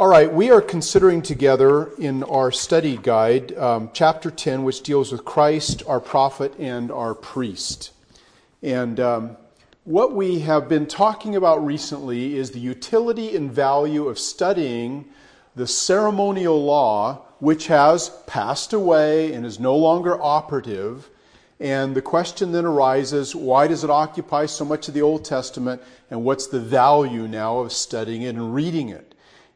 All right, we are considering together in our study guide um, chapter 10, which deals with Christ, our prophet, and our priest. And um, what we have been talking about recently is the utility and value of studying the ceremonial law, which has passed away and is no longer operative. And the question then arises why does it occupy so much of the Old Testament, and what's the value now of studying it and reading it?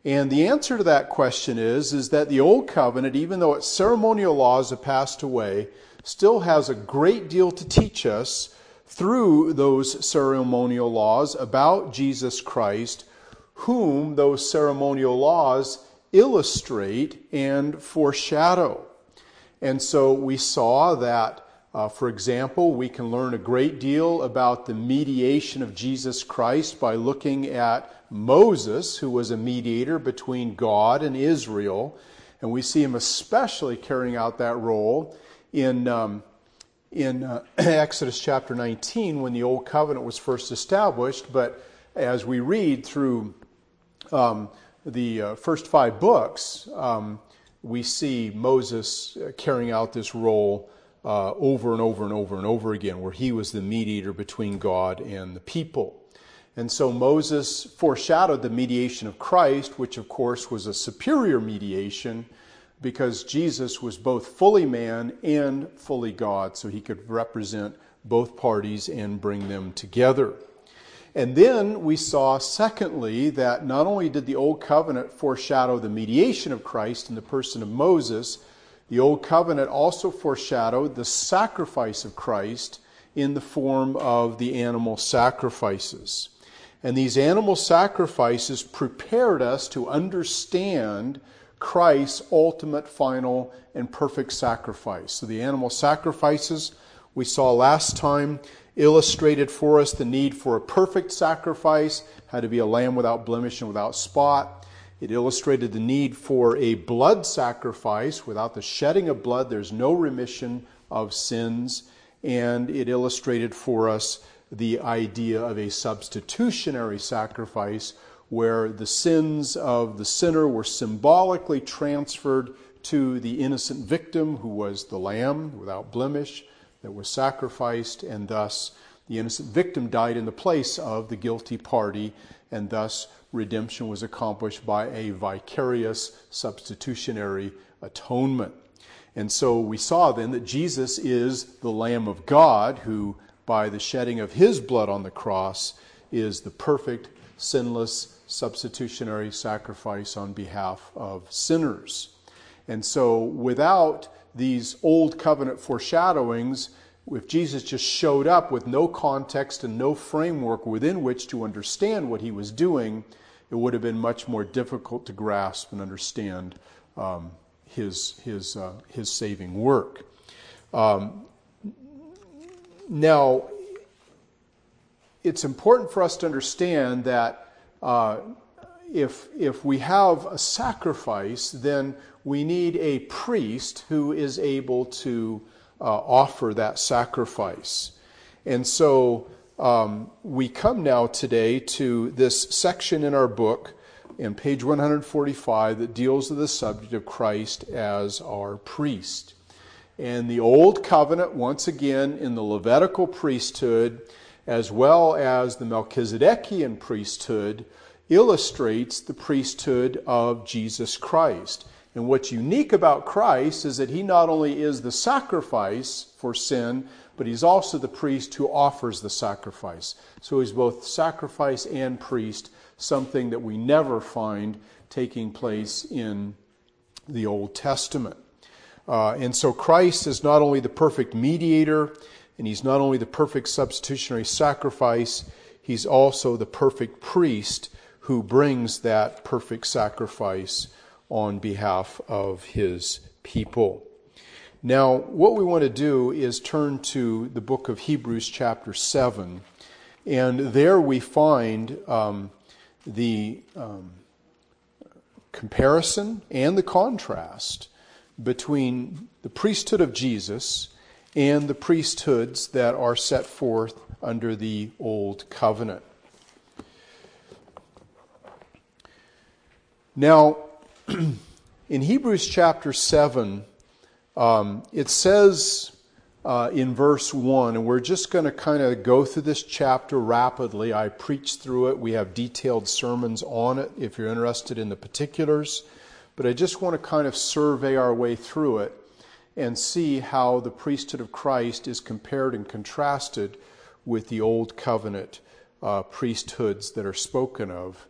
And the answer to that question is, is that the Old Covenant, even though its ceremonial laws have passed away, still has a great deal to teach us through those ceremonial laws about Jesus Christ, whom those ceremonial laws illustrate and foreshadow. And so we saw that, uh, for example, we can learn a great deal about the mediation of Jesus Christ by looking at Moses, who was a mediator between God and Israel. And we see him especially carrying out that role in, um, in uh, Exodus chapter 19 when the Old Covenant was first established. But as we read through um, the uh, first five books, um, we see Moses uh, carrying out this role uh, over and over and over and over again, where he was the mediator between God and the people. And so Moses foreshadowed the mediation of Christ, which of course was a superior mediation because Jesus was both fully man and fully God, so he could represent both parties and bring them together. And then we saw, secondly, that not only did the Old Covenant foreshadow the mediation of Christ in the person of Moses, the Old Covenant also foreshadowed the sacrifice of Christ in the form of the animal sacrifices. And these animal sacrifices prepared us to understand Christ's ultimate, final, and perfect sacrifice. So the animal sacrifices we saw last time illustrated for us the need for a perfect sacrifice, had to be a lamb without blemish and without spot. It illustrated the need for a blood sacrifice. Without the shedding of blood, there's no remission of sins. And it illustrated for us the idea of a substitutionary sacrifice where the sins of the sinner were symbolically transferred to the innocent victim who was the lamb without blemish that was sacrificed, and thus the innocent victim died in the place of the guilty party, and thus redemption was accomplished by a vicarious substitutionary atonement. And so we saw then that Jesus is the Lamb of God who by the shedding of his blood on the cross is the perfect, sinless, substitutionary sacrifice on behalf of sinners. And so, without these old covenant foreshadowings, if Jesus just showed up with no context and no framework within which to understand what he was doing, it would have been much more difficult to grasp and understand um, his, his, uh, his saving work. Um, now, it's important for us to understand that uh, if, if we have a sacrifice, then we need a priest who is able to uh, offer that sacrifice. And so um, we come now today to this section in our book, in page 145, that deals with the subject of Christ as our priest. And the Old Covenant, once again, in the Levitical priesthood, as well as the Melchizedekian priesthood, illustrates the priesthood of Jesus Christ. And what's unique about Christ is that he not only is the sacrifice for sin, but he's also the priest who offers the sacrifice. So he's both sacrifice and priest, something that we never find taking place in the Old Testament. Uh, and so Christ is not only the perfect mediator, and he's not only the perfect substitutionary sacrifice, he's also the perfect priest who brings that perfect sacrifice on behalf of his people. Now, what we want to do is turn to the book of Hebrews, chapter 7, and there we find um, the um, comparison and the contrast between the priesthood of Jesus and the priesthoods that are set forth under the Old Covenant. Now, in Hebrews chapter 7, um, it says uh, in verse 1, and we're just going to kind of go through this chapter rapidly. I preached through it. We have detailed sermons on it if you're interested in the particulars. But I just want to kind of survey our way through it and see how the priesthood of Christ is compared and contrasted with the old covenant uh, priesthoods that are spoken of.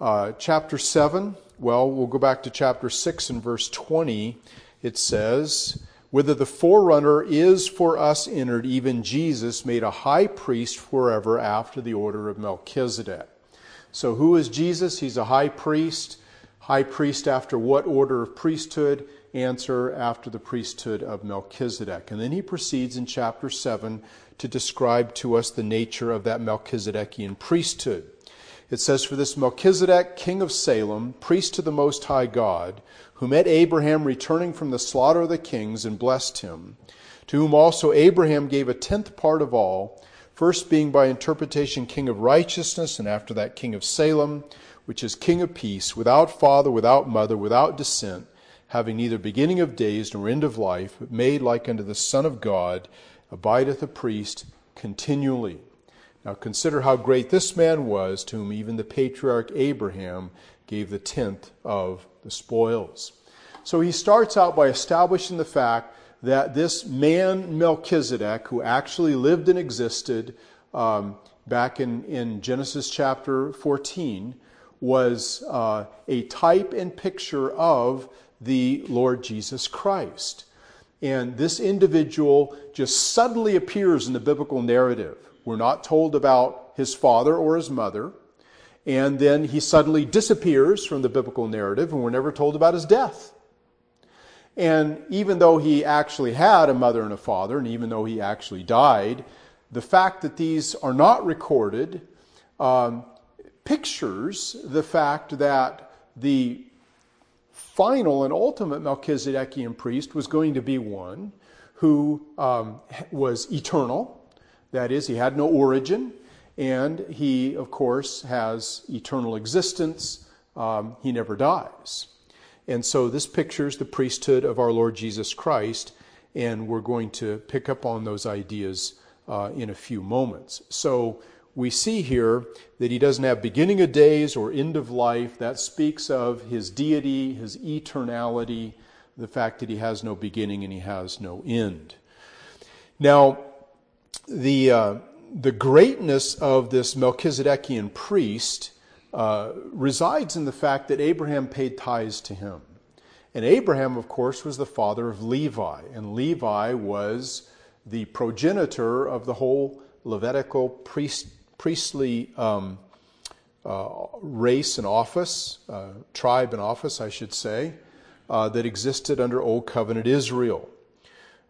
Uh, chapter 7, well, we'll go back to chapter 6 and verse 20. It says, Whether the forerunner is for us entered, even Jesus made a high priest forever after the order of Melchizedek. So, who is Jesus? He's a high priest. High priest after what order of priesthood? Answer after the priesthood of Melchizedek. And then he proceeds in chapter 7 to describe to us the nature of that Melchizedekian priesthood. It says, For this Melchizedek, king of Salem, priest to the Most High God, who met Abraham returning from the slaughter of the kings and blessed him, to whom also Abraham gave a tenth part of all, first being by interpretation king of righteousness, and after that king of Salem, which is king of peace, without father, without mother, without descent, having neither beginning of days nor end of life, but made like unto the Son of God, abideth a priest continually. Now consider how great this man was, to whom even the patriarch Abraham gave the tenth of the spoils. So he starts out by establishing the fact that this man Melchizedek, who actually lived and existed um, back in, in Genesis chapter 14, was uh, a type and picture of the Lord Jesus Christ. And this individual just suddenly appears in the biblical narrative. We're not told about his father or his mother. And then he suddenly disappears from the biblical narrative, and we're never told about his death. And even though he actually had a mother and a father, and even though he actually died, the fact that these are not recorded um, pictures the fact that the final and ultimate Melchizedekian priest was going to be one who um, was eternal. That is, he had no origin, and he, of course, has eternal existence. Um, he never dies. And so this pictures the priesthood of our Lord Jesus Christ, and we're going to pick up on those ideas uh, in a few moments. So we see here that he doesn't have beginning of days or end of life. That speaks of his deity, his eternality, the fact that he has no beginning and he has no end. Now, the, uh, the greatness of this Melchizedekian priest uh, resides in the fact that Abraham paid tithes to him. And Abraham, of course, was the father of Levi, and Levi was the progenitor of the whole Levitical priest, priestly um, uh, race and office, uh, tribe and office, I should say, uh, that existed under Old Covenant Israel.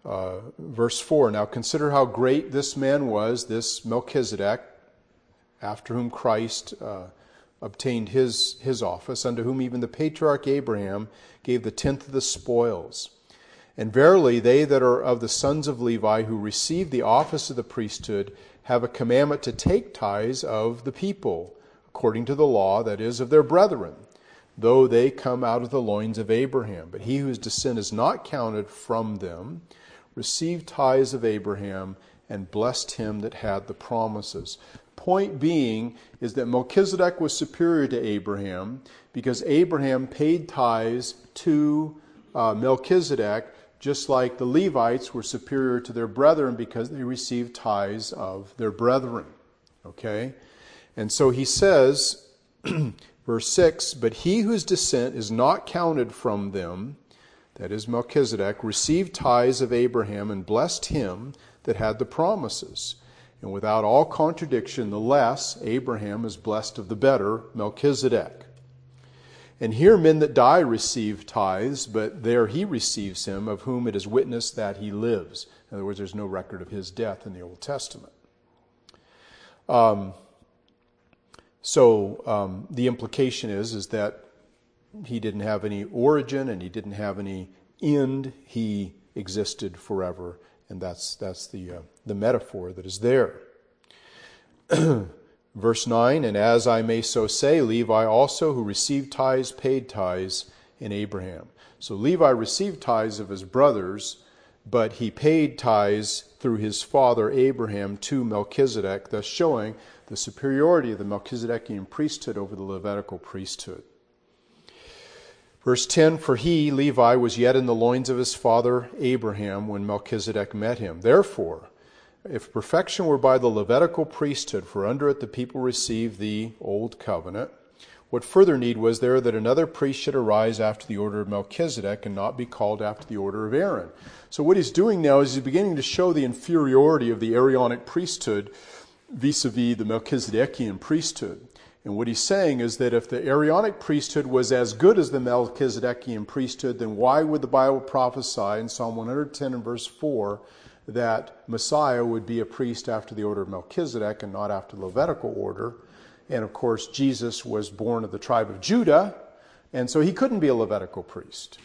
Uh, verse 4 Now consider how great this man was, this Melchizedek, after whom Christ uh, obtained his, his office, unto whom even the patriarch Abraham gave the tenth of the spoils. And verily, they that are of the sons of Levi who receive the office of the priesthood have a commandment to take tithes of the people, according to the law, that is, of their brethren, though they come out of the loins of Abraham. But he whose descent is not counted from them received tithes of Abraham and blessed him that had the promises. Point being is that Melchizedek was superior to Abraham because Abraham paid tithes to uh, Melchizedek just like the Levites were superior to their brethren because they received tithes of their brethren. Okay? And so he says, verse 6 But he whose descent is not counted from them, that is Melchizedek, received tithes of Abraham and blessed him that had the promises. And without all contradiction, the less Abraham is blessed of the better, Melchizedek. And here men that die receive tithes, but there he receives him, of whom it is witnessed that he lives. In other words, there's no record of his death in the Old Testament. Um, so um, the implication is is that he didn't have any origin and he didn't have any end. He existed forever, and that's that's the uh, the metaphor that is there. Verse 9, and as I may so say, Levi also, who received tithes, paid tithes in Abraham. So Levi received tithes of his brothers, but he paid tithes through his father Abraham to Melchizedek, thus showing the superiority of the Melchizedekian priesthood over the Levitical priesthood. Verse 10 For he, Levi, was yet in the loins of his father Abraham when Melchizedek met him. Therefore, if perfection were by the Levitical priesthood, for under it the people received the old covenant, what further need was there that another priest should arise after the order of Melchizedek and not be called after the order of Aaron? So, what he's doing now is he's beginning to show the inferiority of the Aaronic priesthood vis a vis the Melchizedekian priesthood. And what he's saying is that if the Aaronic priesthood was as good as the Melchizedekian priesthood, then why would the Bible prophesy in Psalm 110 and verse 4 that Messiah would be a priest after the order of Melchizedek and not after the Levitical order. And of course, Jesus was born of the tribe of Judah, and so he couldn't be a Levitical priest.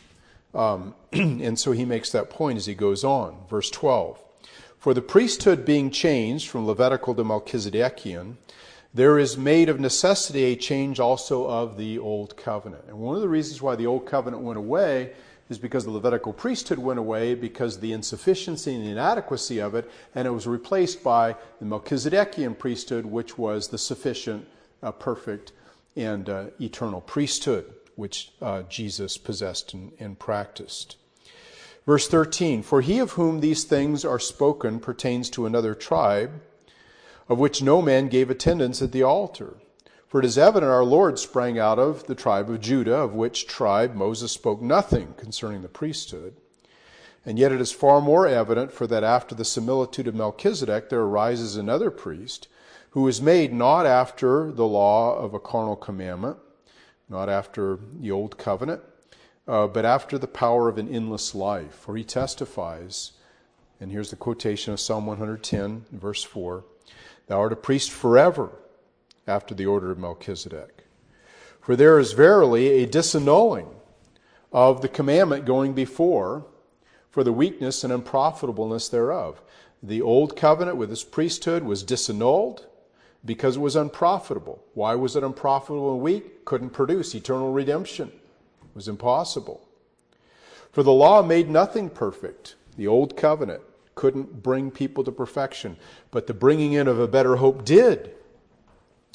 Um, and so he makes that point as he goes on. Verse 12 For the priesthood being changed from Levitical to Melchizedekian, there is made of necessity a change also of the old covenant. And one of the reasons why the old covenant went away is because the Levitical priesthood went away because the insufficiency and the inadequacy of it, and it was replaced by the Melchizedekian priesthood, which was the sufficient, uh, perfect, and uh, eternal priesthood, which uh, Jesus possessed and, and practiced. Verse 13 For he of whom these things are spoken pertains to another tribe, of which no man gave attendance at the altar. For it is evident our Lord sprang out of the tribe of Judah, of which tribe Moses spoke nothing concerning the priesthood. And yet it is far more evident, for that after the similitude of Melchizedek there arises another priest, who is made not after the law of a carnal commandment, not after the old covenant, uh, but after the power of an endless life. For he testifies, and here's the quotation of Psalm 110, verse 4 Thou art a priest forever after the order of Melchizedek. For there is verily a disannulling of the commandment going before for the weakness and unprofitableness thereof. The old covenant with its priesthood was disannulled because it was unprofitable. Why was it unprofitable and weak? Couldn't produce eternal redemption. It was impossible. For the law made nothing perfect. The old covenant couldn't bring people to perfection, but the bringing in of a better hope did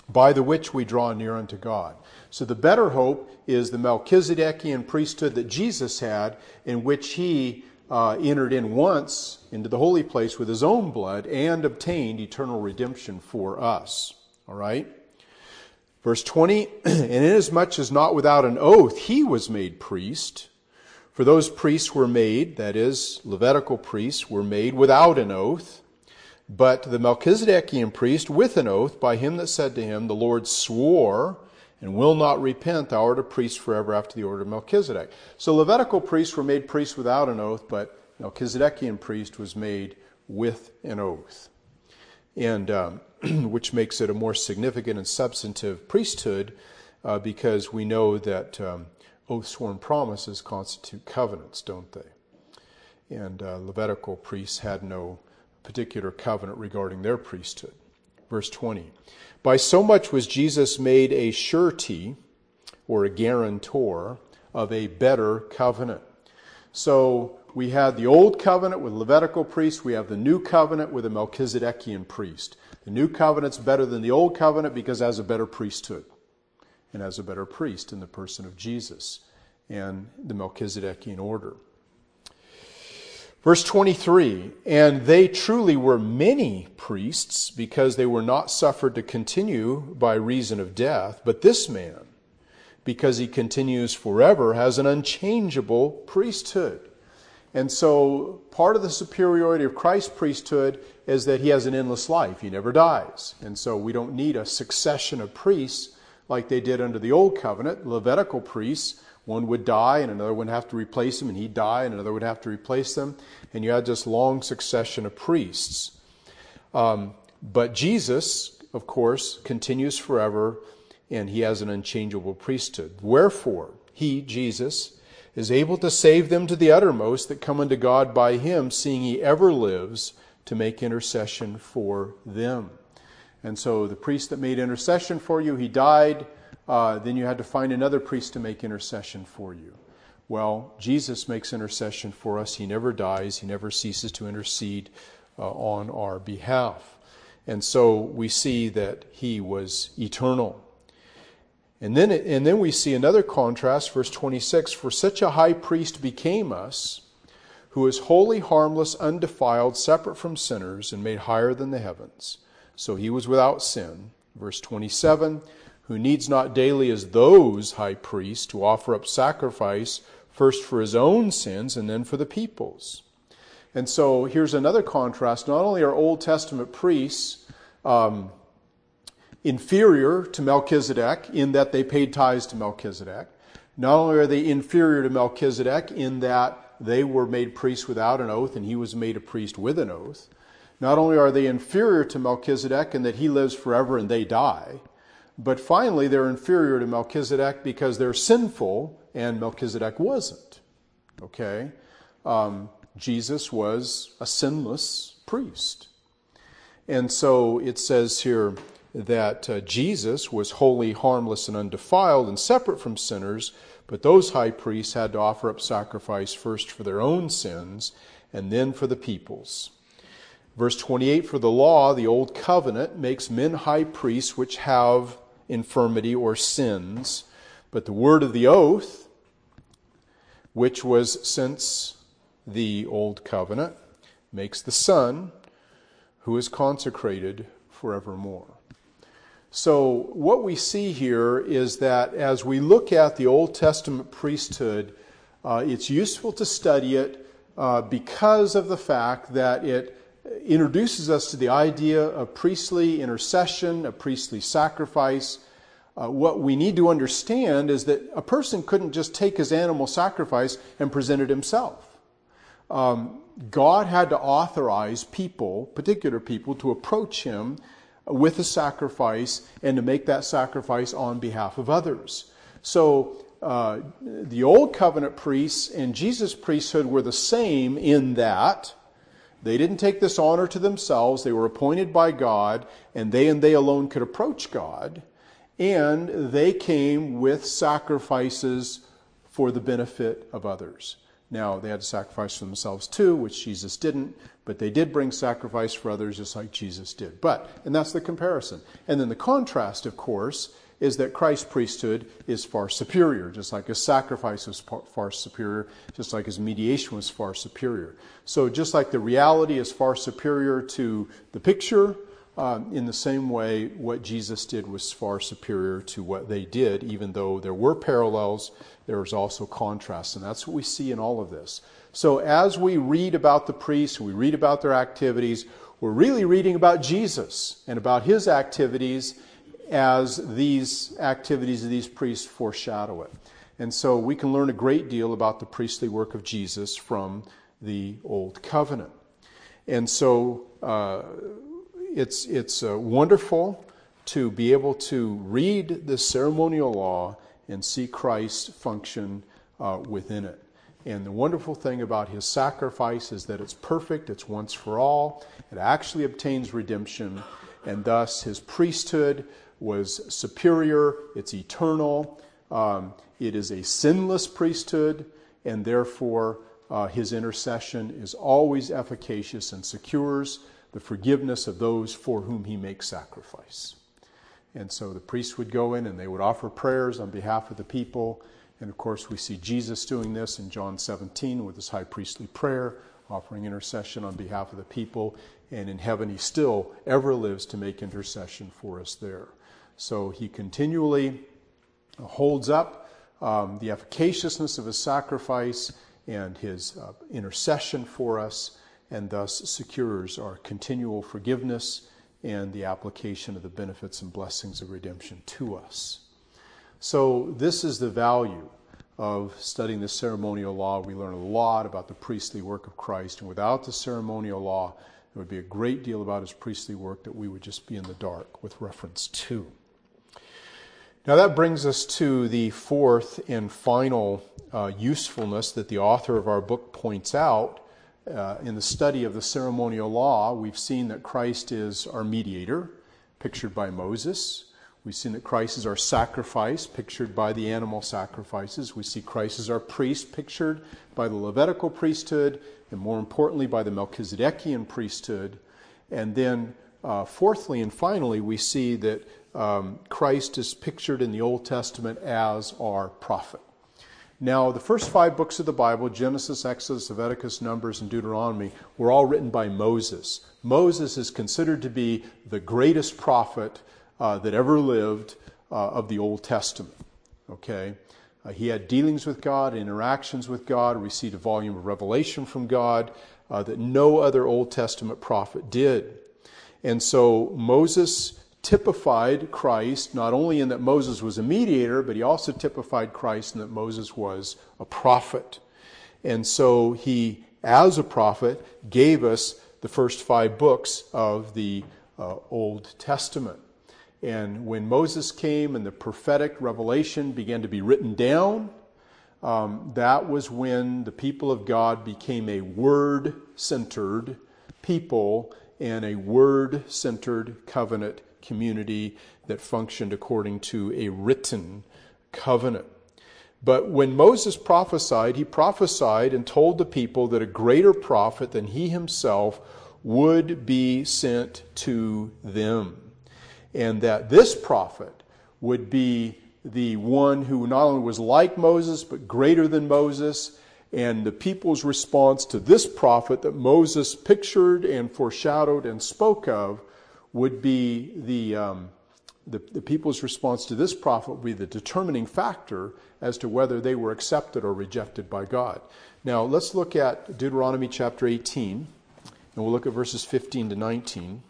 by the which we draw near unto God. So the better hope is the Melchizedekian priesthood that Jesus had, in which he uh, entered in once into the holy place with his own blood and obtained eternal redemption for us. All right? Verse 20, and inasmuch as not without an oath he was made priest, for those priests were made, that is, Levitical priests, were made without an oath but the Melchizedekian priest, with an oath, by him that said to him, The Lord swore and will not repent, thou art a priest forever after the order of Melchizedek. So Levitical priests were made priests without an oath, but Melchizedekian priest was made with an oath. And um, which makes it a more significant and substantive priesthood uh, because we know that um, oath sworn promises constitute covenants, don't they? And uh, Levitical priests had no particular covenant regarding their priesthood. Verse 20 By so much was Jesus made a surety or a guarantor of a better covenant. So we had the old covenant with Levitical priests, we have the new covenant with a Melchizedekian priest. The new covenant's better than the old covenant because it has a better priesthood and has a better priest in the person of Jesus and the Melchizedekian order. Verse 23 And they truly were many priests, because they were not suffered to continue by reason of death. But this man, because he continues forever, has an unchangeable priesthood. And so, part of the superiority of Christ's priesthood is that he has an endless life. He never dies. And so, we don't need a succession of priests like they did under the Old Covenant. Levitical priests one would die and another would have to replace him, and he'd die and another would have to replace them. And you had this long succession of priests. Um, but Jesus, of course, continues forever and he has an unchangeable priesthood. Wherefore, he, Jesus, is able to save them to the uttermost that come unto God by him, seeing he ever lives to make intercession for them. And so the priest that made intercession for you, he died. Uh, then you had to find another priest to make intercession for you. Well, Jesus makes intercession for us. He never dies, He never ceases to intercede uh, on our behalf. And so we see that He was eternal. And then, and then we see another contrast, verse 26 For such a high priest became us, who is holy, harmless, undefiled, separate from sinners, and made higher than the heavens. So he was without sin. Verse 27 Who needs not daily as those high priests to offer up sacrifice first for his own sins and then for the people's. And so here's another contrast. Not only are Old Testament priests um, inferior to Melchizedek in that they paid tithes to Melchizedek, not only are they inferior to Melchizedek in that they were made priests without an oath and he was made a priest with an oath, not only are they inferior to Melchizedek in that he lives forever and they die, but finally they're inferior to Melchizedek because they're sinful and Melchizedek wasn't. Okay? Um, Jesus was a sinless priest. And so it says here that uh, Jesus was holy, harmless, and undefiled and separate from sinners, but those high priests had to offer up sacrifice first for their own sins and then for the people's. Verse 28 For the law, the old covenant, makes men high priests which have infirmity or sins, but the word of the oath, which was since the old covenant, makes the Son, who is consecrated forevermore. So, what we see here is that as we look at the Old Testament priesthood, uh, it's useful to study it uh, because of the fact that it introduces us to the idea of priestly intercession, a priestly sacrifice, uh, what we need to understand is that a person couldn't just take his animal sacrifice and present it himself. Um, God had to authorize people, particular people, to approach him with a sacrifice and to make that sacrifice on behalf of others. So uh, the old covenant priests and Jesus' priesthood were the same in that they didn't take this honor to themselves. They were appointed by God, and they and they alone could approach God and they came with sacrifices for the benefit of others. Now, they had to sacrifice for themselves too, which Jesus didn't, but they did bring sacrifice for others just like Jesus did. But, and that's the comparison. And then the contrast, of course, is that Christ's priesthood is far superior, just like his sacrifice was far superior, just like his mediation was far superior. So, just like the reality is far superior to the picture, um, in the same way, what Jesus did was far superior to what they did, even though there were parallels, there was also contrast. And that's what we see in all of this. So as we read about the priests, we read about their activities, we're really reading about Jesus and about his activities as these activities of these priests foreshadow it. And so we can learn a great deal about the priestly work of Jesus from the Old Covenant. And so, uh, it's, it's uh, wonderful to be able to read the ceremonial law and see Christ function uh, within it. And the wonderful thing about his sacrifice is that it's perfect, it's once for all, it actually obtains redemption, and thus his priesthood was superior, it's eternal, um, it is a sinless priesthood, and therefore uh, his intercession is always efficacious and secures the forgiveness of those for whom he makes sacrifice. And so the priests would go in and they would offer prayers on behalf of the people. And of course, we see Jesus doing this in John 17 with his high priestly prayer, offering intercession on behalf of the people. And in heaven, he still ever lives to make intercession for us there. So he continually holds up um, the efficaciousness of his sacrifice and his uh, intercession for us and thus secures our continual forgiveness and the application of the benefits and blessings of redemption to us. So, this is the value of studying the ceremonial law. We learn a lot about the priestly work of Christ, and without the ceremonial law, there would be a great deal about his priestly work that we would just be in the dark with reference to. Now, that brings us to the fourth and final uh, usefulness that the author of our book points out uh, in the study of the ceremonial law, we've seen that Christ is our mediator. pictured by Moses. We've seen that Christ is our sacrifice, pictured by the animal sacrifices. We see Christ as our priest, pictured by the Levitical priesthood, and more importantly, by the Melchizedekian priesthood. And then, uh, fourthly and finally, we see that um, Christ is pictured in the Old Testament as our prophet. Now, the first five books of the Bible Genesis, Exodus, Leviticus, Numbers, and Deuteronomy were all written by Moses. Moses is considered to be the greatest prophet uh, that ever lived uh, of the Old Testament. Okay? Uh, he had dealings with God, interactions with God, received a volume of revelation from God uh, that no other Old Testament prophet did. And so Moses typified Christ, not only in that Moses was a mediator, but he also typified Christ in that Moses was a prophet. And so he, as a prophet, gave us the first five books of the uh, Old Testament. And when Moses came and the prophetic revelation began to be written down, um, that was when the people of God became a word centered people and a word centered covenant community that functioned according to a written covenant. But when Moses prophesied, he prophesied and told the people that a greater prophet than he himself would be sent to them. And that this prophet would be the one who not only was like Moses, but greater than Moses. And the people's response to this prophet that Moses pictured and foreshadowed and spoke of would be the, um, the, the, people's response to this prophet would be the determining factor as to whether they were accepted or rejected by God. Now, let's look at Deuteronomy chapter 18, and we'll look at verses 15 to 19.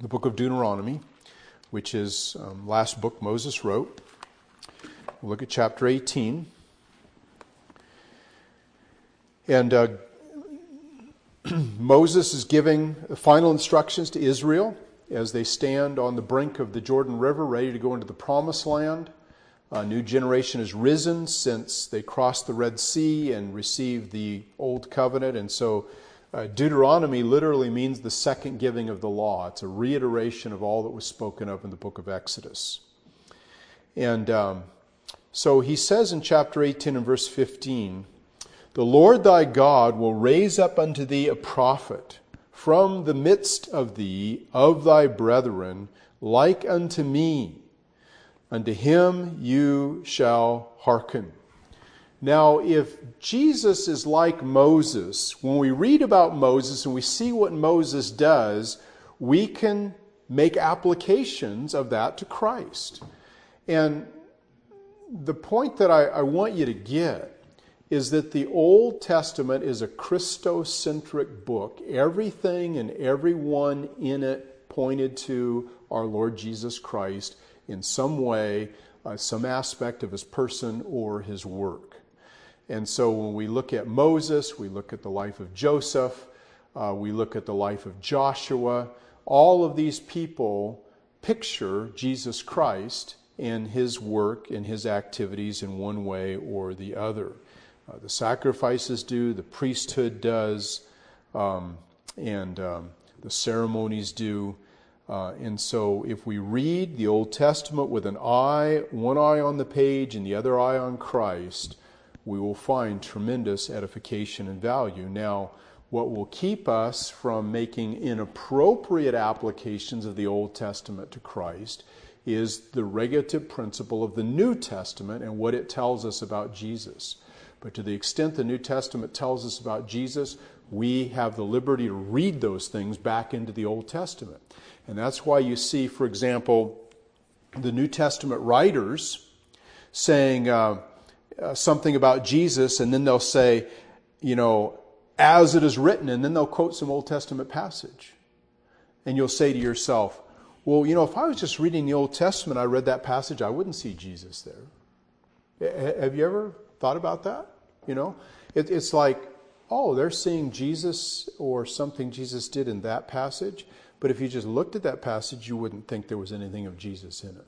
The book of Deuteronomy, which is um, last book Moses wrote. We'll look at chapter 18. And uh, Moses is giving final instructions to Israel as they stand on the brink of the Jordan River, ready to go into the promised land. A new generation has risen since they crossed the Red Sea and received the Old Covenant. And so uh, Deuteronomy literally means the second giving of the law. It's a reiteration of all that was spoken of in the book of Exodus. And um, so he says in chapter 18 and verse 15, the Lord thy God will raise up unto thee a prophet from the midst of thee, of thy brethren, like unto me. Unto him you shall hearken. Now, if Jesus is like Moses, when we read about Moses and we see what Moses does, we can make applications of that to Christ. And the point that I, I want you to get is that the Old Testament is a Christocentric book. Everything and everyone in it pointed to our Lord Jesus Christ in some way, uh, some aspect of his person or his work. And so when we look at Moses, we look at the life of Joseph, uh, we look at the life of Joshua, all of these people picture Jesus Christ and his work and his activities in one way or the other. Uh, the sacrifices do, the priesthood does, um, and um, the ceremonies do. Uh, and so, if we read the Old Testament with an eye, one eye on the page and the other eye on Christ, we will find tremendous edification and value. Now, what will keep us from making inappropriate applications of the Old Testament to Christ is the regulative principle of the New Testament and what it tells us about Jesus. But to the extent the New Testament tells us about Jesus, we have the liberty to read those things back into the Old Testament. And that's why you see, for example, the New Testament writers saying uh, uh, something about Jesus, and then they'll say, you know, as it is written, and then they'll quote some Old Testament passage. And you'll say to yourself, well, you know, if I was just reading the Old Testament, I read that passage, I wouldn't see Jesus there. Have you ever thought about that? You know, it, it's like, oh, they're seeing Jesus or something Jesus did in that passage. But if you just looked at that passage, you wouldn't think there was anything of Jesus in it.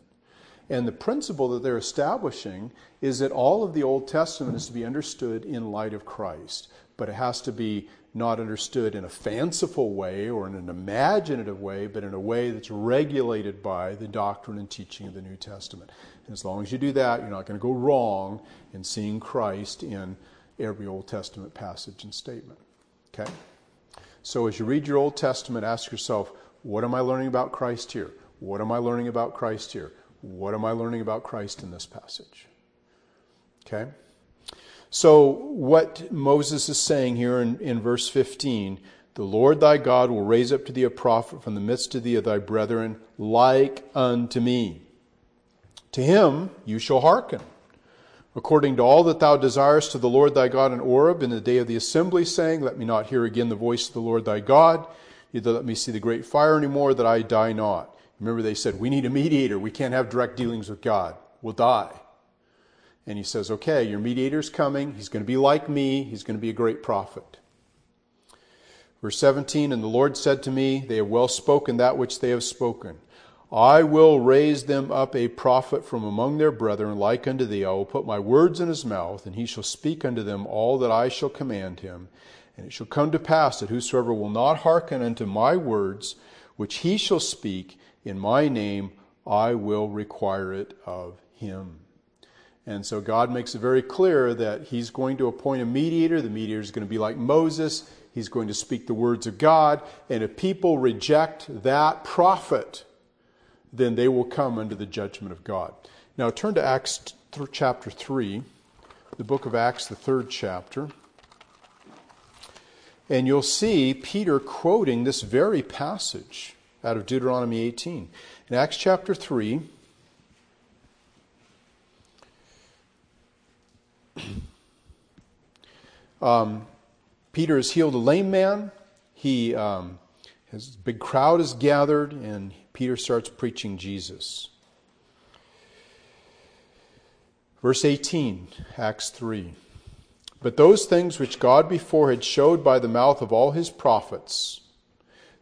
And the principle that they're establishing is that all of the Old Testament is to be understood in light of Christ, but it has to be not understood in a fanciful way or in an imaginative way, but in a way that's regulated by the doctrine and teaching of the New Testament. As long as you do that, you're not going to go wrong in seeing Christ in every Old Testament passage and statement. Okay? So as you read your Old Testament, ask yourself, what am I learning about Christ here? What am I learning about Christ here? What am I learning about Christ in this passage? Okay? So, what Moses is saying here in, in verse 15 the Lord thy God will raise up to thee a prophet from the midst of thee of thy brethren, like unto me. To him you shall hearken. According to all that thou desirest to the Lord thy God in Horeb in the day of the assembly, saying, Let me not hear again the voice of the Lord thy God, neither let me see the great fire any more, that I die not. Remember, they said, We need a mediator. We can't have direct dealings with God. We'll die. And he says, Okay, your mediator's coming. He's going to be like me. He's going to be a great prophet. Verse 17 And the Lord said to me, They have well spoken that which they have spoken. I will raise them up a prophet from among their brethren, like unto thee. I will put my words in his mouth, and he shall speak unto them all that I shall command him. And it shall come to pass that whosoever will not hearken unto my words, which he shall speak in my name, I will require it of him. And so God makes it very clear that He's going to appoint a mediator. The mediator is going to be like Moses. He's going to speak the words of God. And if people reject that prophet, then they will come under the judgment of God. Now turn to Acts chapter 3, the book of Acts, the third chapter. And you'll see Peter quoting this very passage out of Deuteronomy 18. In Acts chapter 3, Um, Peter has healed a lame man. He um, his big crowd is gathered, and Peter starts preaching Jesus. Verse 18, Acts 3. But those things which God before had showed by the mouth of all his prophets,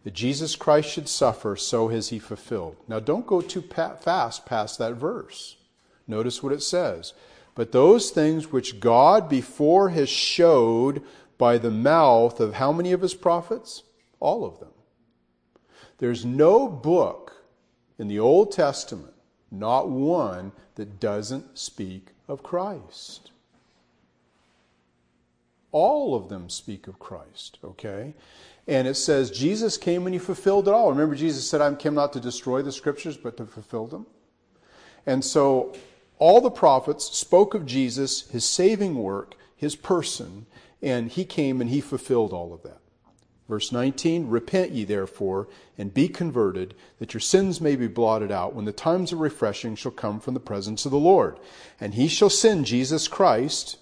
that Jesus Christ should suffer, so has he fulfilled. Now, don't go too fast past that verse. Notice what it says. But those things which God before has showed by the mouth of how many of his prophets? All of them. There's no book in the Old Testament, not one, that doesn't speak of Christ. All of them speak of Christ, okay? And it says Jesus came and he fulfilled it all. Remember, Jesus said, I came not to destroy the scriptures, but to fulfill them. And so all the prophets spoke of Jesus, his saving work, his person, and he came and he fulfilled all of that. Verse 19 Repent ye therefore, and be converted, that your sins may be blotted out, when the times of refreshing shall come from the presence of the Lord. And he shall send Jesus Christ,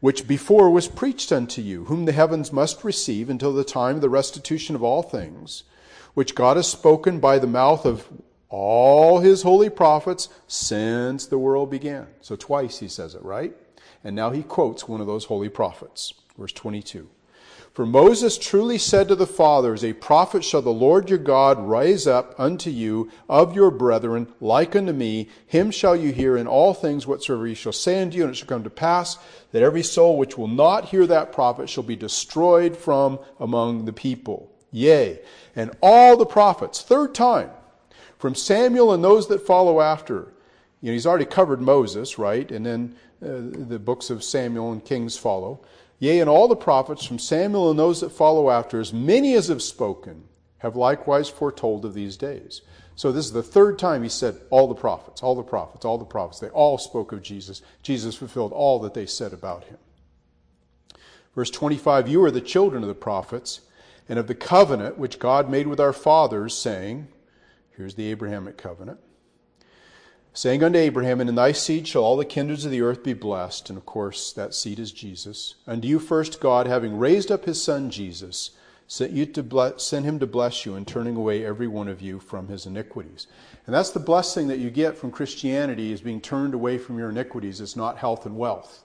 which before was preached unto you, whom the heavens must receive until the time of the restitution of all things, which God has spoken by the mouth of all his holy prophets since the world began. So twice he says it, right? And now he quotes one of those holy prophets. Verse 22. For Moses truly said to the fathers, A prophet shall the Lord your God rise up unto you of your brethren, like unto me. Him shall you hear in all things whatsoever he shall say unto you, and it shall come to pass that every soul which will not hear that prophet shall be destroyed from among the people. Yea, and all the prophets, third time, from Samuel and those that follow after. You know, he's already covered Moses, right? And then uh, the books of Samuel and Kings follow. Yea, and all the prophets from Samuel and those that follow after, as many as have spoken, have likewise foretold of these days. So this is the third time he said, all the prophets, all the prophets, all the prophets. They all spoke of Jesus. Jesus fulfilled all that they said about him. Verse 25 You are the children of the prophets and of the covenant which God made with our fathers, saying, Here's the Abrahamic covenant. Saying unto Abraham, And in thy seed shall all the kindreds of the earth be blessed. And of course, that seed is Jesus. Unto you first, God, having raised up his son Jesus, sent, you to bless, sent him to bless you in turning away every one of you from his iniquities. And that's the blessing that you get from Christianity is being turned away from your iniquities. It's not health and wealth.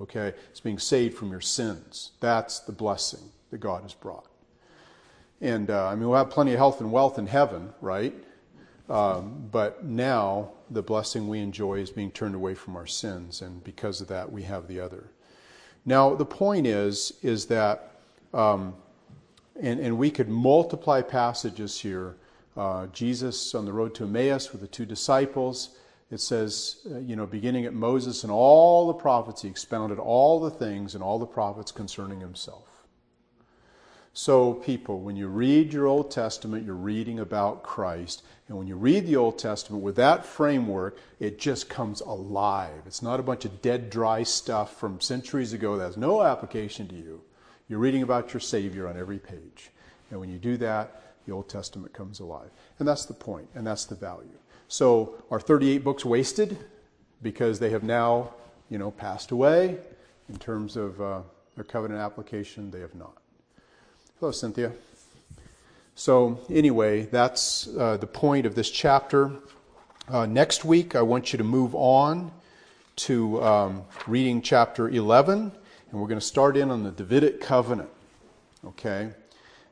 Okay? It's being saved from your sins. That's the blessing that God has brought. And uh, I mean, we'll have plenty of health and wealth in heaven, right? Um, but now the blessing we enjoy is being turned away from our sins, and because of that, we have the other. Now, the point is, is that Um, and, and we could multiply passages here. Uh, Jesus on the road to Emmaus with the two disciples. It says, uh, you know, beginning at Moses and all the prophets, he expounded all the things and all the prophets concerning himself. So, people, when you read your Old Testament, you're reading about Christ. And when you read the Old Testament with that framework, it just comes alive. It's not a bunch of dead, dry stuff from centuries ago that has no application to you. You're reading about your Savior on every page. And when you do that, the Old Testament comes alive. And that's the point, and that's the value. So, are 38 books wasted because they have now, you know, passed away in terms of uh, their covenant application? They have not. Hello, Cynthia. So, anyway, that's uh, the point of this chapter. Uh, next week, I want you to move on to um, reading chapter 11, and we're going to start in on the Davidic covenant. Okay?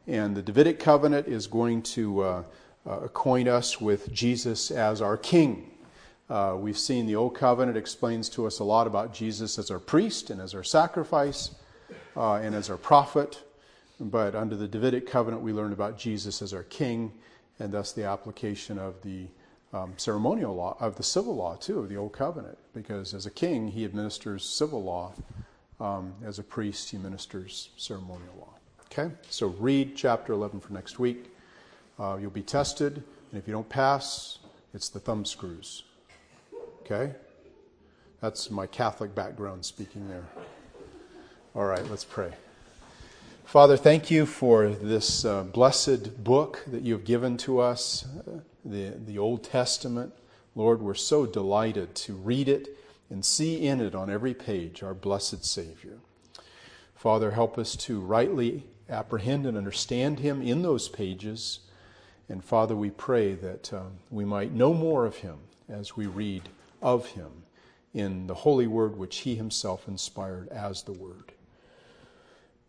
And the Davidic covenant is going to uh, uh, acquaint us with Jesus as our king. Uh, we've seen the Old Covenant explains to us a lot about Jesus as our priest and as our sacrifice uh, and as our prophet. But under the Davidic covenant, we learned about Jesus as our king, and thus the application of the um, ceremonial law, of the civil law, too, of the Old Covenant. Because as a king, he administers civil law. Um, as a priest, he ministers ceremonial law. Okay? So read chapter 11 for next week. Uh, you'll be tested, and if you don't pass, it's the thumb screws. Okay? That's my Catholic background speaking there. All right, let's pray. Father, thank you for this uh, blessed book that you've given to us, uh, the, the Old Testament. Lord, we're so delighted to read it and see in it on every page our blessed Savior. Father, help us to rightly apprehend and understand Him in those pages. And Father, we pray that um, we might know more of Him as we read of Him in the Holy Word which He Himself inspired as the Word.